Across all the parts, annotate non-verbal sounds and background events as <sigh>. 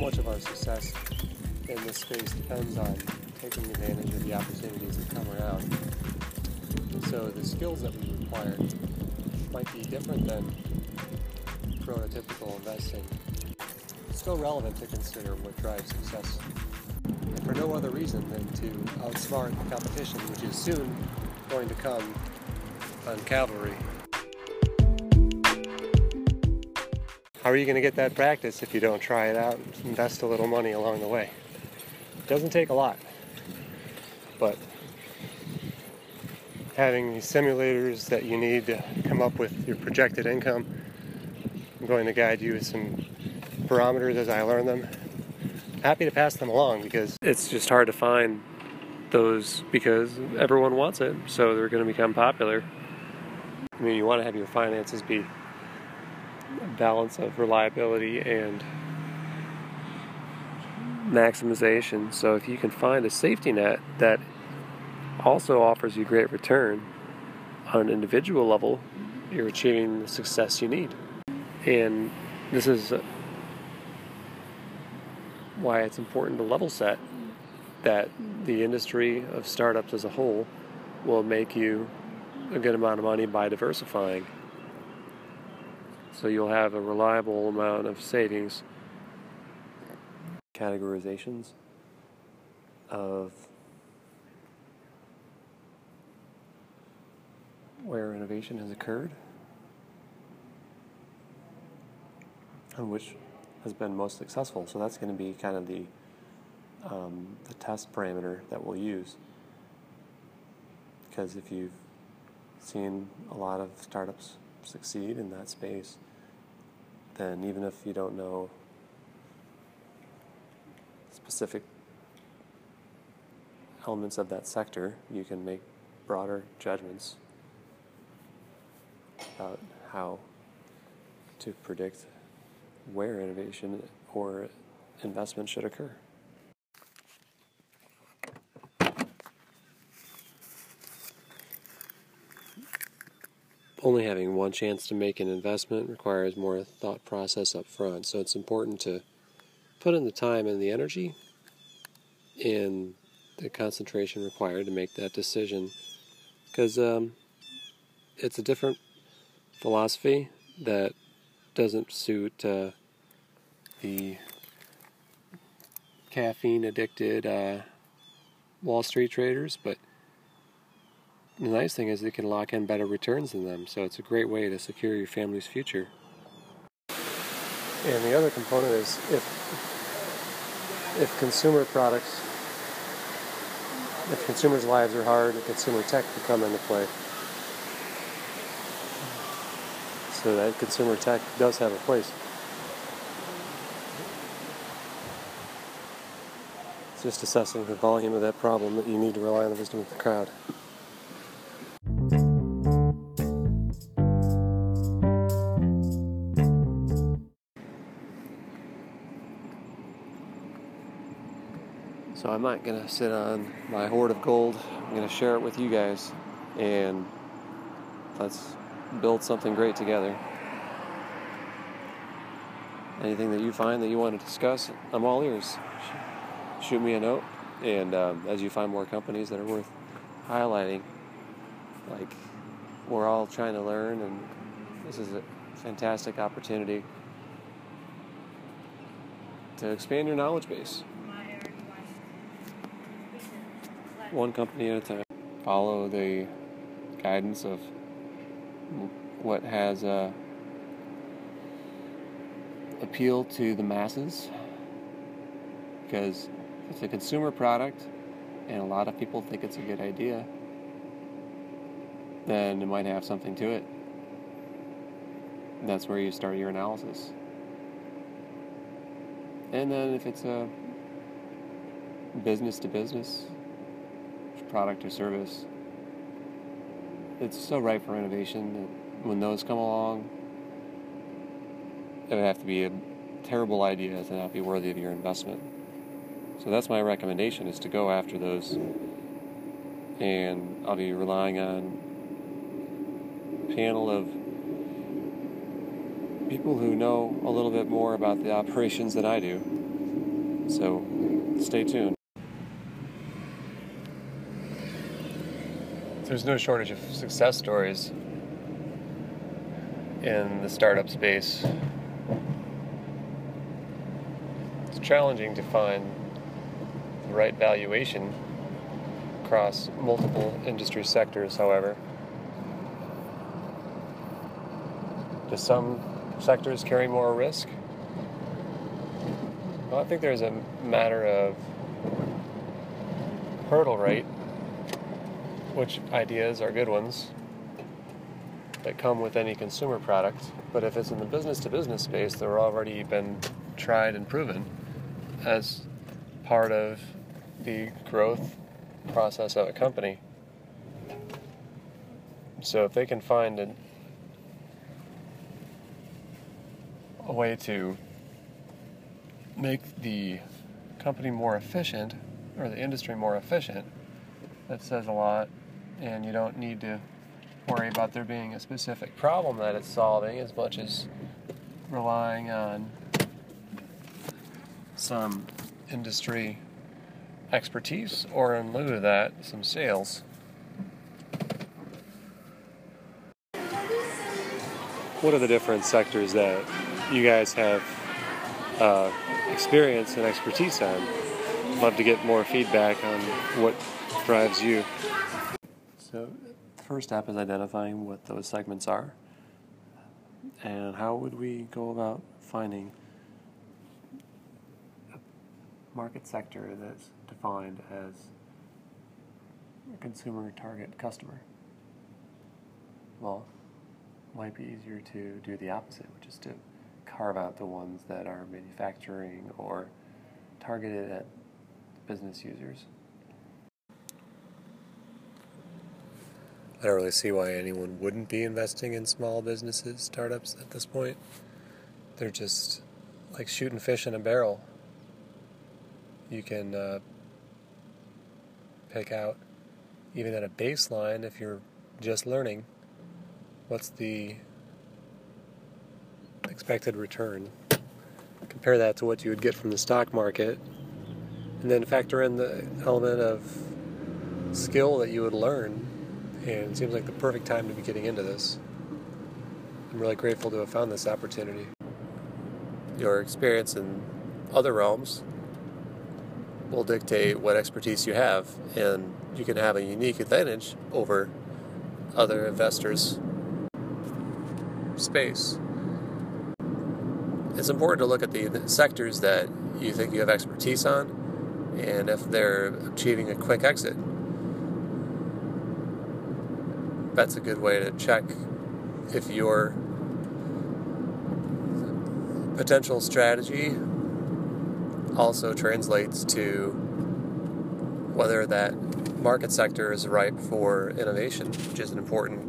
much of our success in this space depends on taking advantage of the opportunities that come around. So the skills that we require might be different than prototypical investing. still relevant to consider what drives success. And for no other reason than to outsmart the competition, which is soon going to come on cavalry. How are you going to get that practice if you don't try it out and invest a little money along the way? It doesn't take a lot, but having these simulators that you need to come up with your projected income, I'm going to guide you with some parameters as I learn them. Happy to pass them along because it's just hard to find those because everyone wants it, so they're going to become popular. I mean, you want to have your finances be balance of reliability and maximization. So if you can find a safety net that also offers you great return on an individual level, you're achieving the success you need. And this is why it's important to level set that the industry of startups as a whole will make you a good amount of money by diversifying. So you'll have a reliable amount of savings. Categorizations of where innovation has occurred and which has been most successful. So that's going to be kind of the um, the test parameter that we'll use. Because if you've seen a lot of startups succeed in that space, then even if you don't know specific elements of that sector, you can make broader judgments about how to predict where innovation or investment should occur. Only having one chance to make an investment requires more thought process up front. So it's important to put in the time and the energy and the concentration required to make that decision because um, it's a different philosophy that doesn't suit uh, the caffeine addicted uh, Wall Street traders, but the nice thing is it can lock in better returns than them, so it's a great way to secure your family's future. And the other component is if if consumer products, if consumers' lives are hard, consumer tech can come into play. So that consumer tech does have a place. It's just assessing the volume of that problem that you need to rely on the wisdom of the crowd. So I'm not going to sit on my hoard of gold. I'm going to share it with you guys and let's build something great together. Anything that you find that you want to discuss, I'm all ears. Shoot me a note, and um, as you find more companies that are worth highlighting, like we're all trying to learn, and this is a fantastic opportunity to expand your knowledge base. One company at a time. Follow the guidance of what has uh, appeal to the masses. Because it's a consumer product and a lot of people think it's a good idea then it might have something to it. That's where you start your analysis. And then if it's a business to business product or service, it's so ripe for innovation that when those come along, it would have to be a terrible idea to not be worthy of your investment. So that's my recommendation is to go after those and I'll be relying on a panel of people who know a little bit more about the operations than I do So stay tuned. There's no shortage of success stories in the startup space. It's challenging to find the right valuation across multiple industry sectors, however. Do some sectors carry more risk? Well, I think there's a matter of hurdle rate, which ideas are good ones that come with any consumer product. But if it's in the business to business space, they're already been tried and proven as part of the growth process of a company. So if they can find an, a way to make the company more efficient or the industry more efficient, that says a lot. And you don't need to worry about there being a specific problem that it's solving as much as relying on some industry expertise or in lieu of that, some sales. What are the different sectors that you guys have uh, experience and expertise on? Love to get more feedback on what drives you. So, the first step is identifying what those segments are. And how would we go about finding a market sector that's defined as a consumer target customer? Well, might be easier to do the opposite, which is to carve out the ones that are manufacturing or targeted at business users. I don't really see why anyone wouldn't be investing in small businesses, startups at this point. They're just like shooting fish in a barrel. You can uh, pick out, even at a baseline, if you're just learning, what's the expected return. Compare that to what you would get from the stock market, and then factor in the element of skill that you would learn. And it seems like the perfect time to be getting into this. I'm really grateful to have found this opportunity. Your experience in other realms will dictate what expertise you have, and you can have a unique advantage over other investors' space it's important to look at the, sectors that you think you have expertise on and if they're achieving a quick exit. That's a good way to check if your potential strategy also translates to whether that market sector is ripe for innovation, which is an important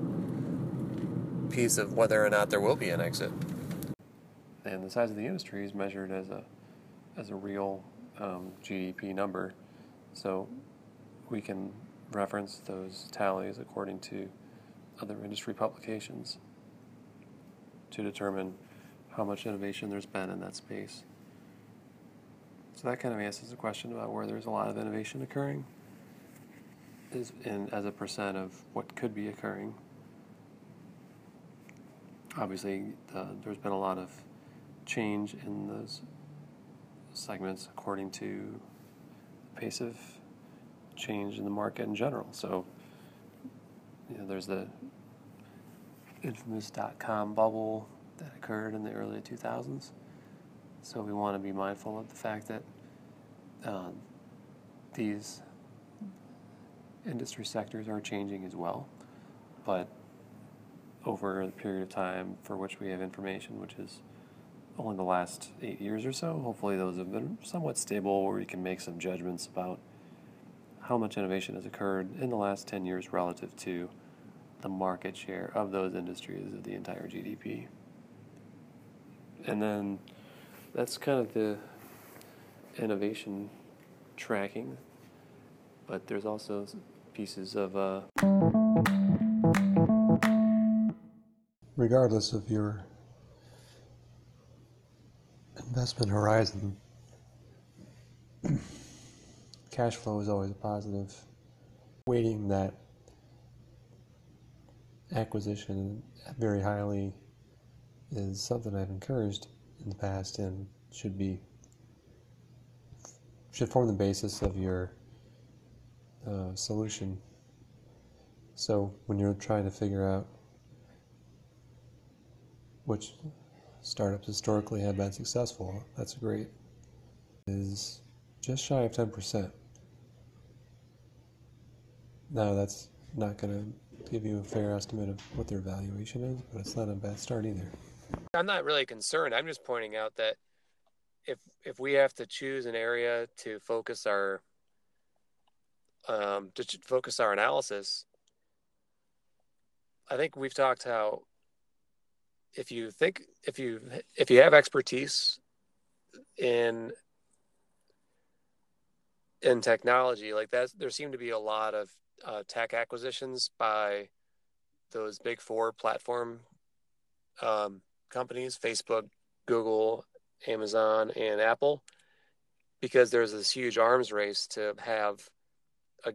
piece of whether or not there will be an exit and the size of the industry is measured as a as a real um, GDP number. So we can reference those tallies according to other industry publications to determine how much innovation there's been in that space. So that kind of answers the question about where there's a lot of innovation occurring is in as a percent of what could be occurring. Obviously, uh, there's been a lot of change in those segments according to the pace of change in the market in general. So, you know, there's the infamous dot com bubble that occurred in the early 2000s. So, we want to be mindful of the fact that uh, these industry sectors are changing as well, but over the period of time for which we have information, which is only the last eight years or so. Hopefully, those have been somewhat stable where we can make some judgments about how much innovation has occurred in the last 10 years relative to the market share of those industries of the entire GDP. And then that's kind of the innovation tracking, but there's also pieces of. Uh, Regardless of your investment horizon, <clears throat> cash flow is always a positive. Weighting that acquisition very highly is something I've encouraged in the past and should be should form the basis of your uh, solution. So when you're trying to figure out which startups historically have been successful, that's great. Is just shy of 10%. Now that's not going to give you a fair estimate of what their valuation is, but it's not a bad start either. I'm not really concerned. I'm just pointing out that if if we have to choose an area to focus our um, to focus our analysis, I think we've talked how if you think if you if you have expertise in in technology like that, there seem to be a lot of uh, tech acquisitions by those big four platform um, companies: Facebook, Google, Amazon, and Apple, because there's this huge arms race to have a,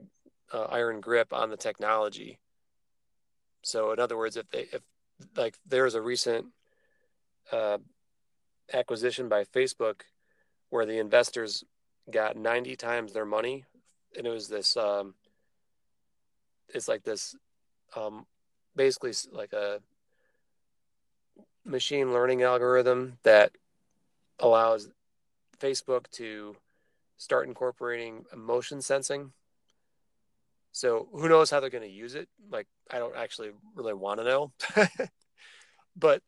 a iron grip on the technology. So, in other words, if they if like there's a recent uh, acquisition by Facebook where the investors got 90 times their money, and it was this um, it's like this um, basically like a machine learning algorithm that allows Facebook to start incorporating motion sensing. So who knows how they're going to use it? Like I don't actually really want to know, <laughs> but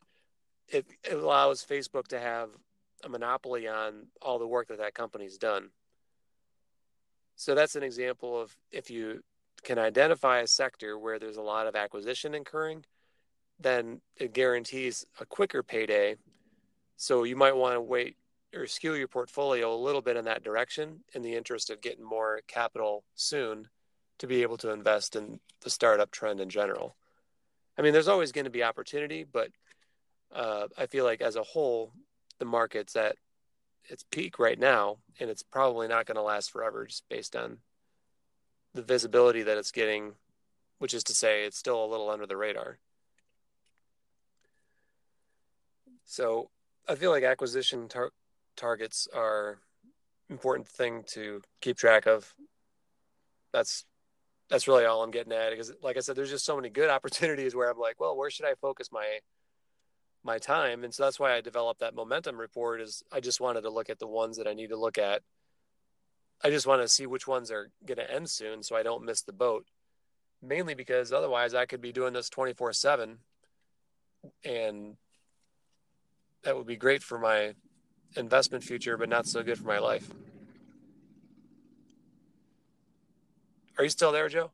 it, it allows Facebook to have a monopoly on all the work that that company's done. So that's an example of if you can identify a sector where there's a lot of acquisition occurring, then it guarantees a quicker payday. So you might want to weight or skew your portfolio a little bit in that direction in the interest of getting more capital soon to be able to invest in the startup trend in general. I mean, there's always going to be opportunity, but uh, I feel like as a whole, the market's at its peak right now, and it's probably not going to last forever just based on the visibility that it's getting, which is to say, it's still a little under the radar. So I feel like acquisition tar- targets are important thing to keep track of. That's that's really all I'm getting at because, like I said, there's just so many good <laughs> opportunities where I'm like, well, where should I focus my my time? And so that's why I developed that momentum report. Is I just wanted to look at the ones that I need to look at I just want to see which ones are going to end soon so I don't miss the boat. Mainly because otherwise I could be doing this 24 7 and that would be great for my investment future, but not so good for my life. Are you still there, Joe?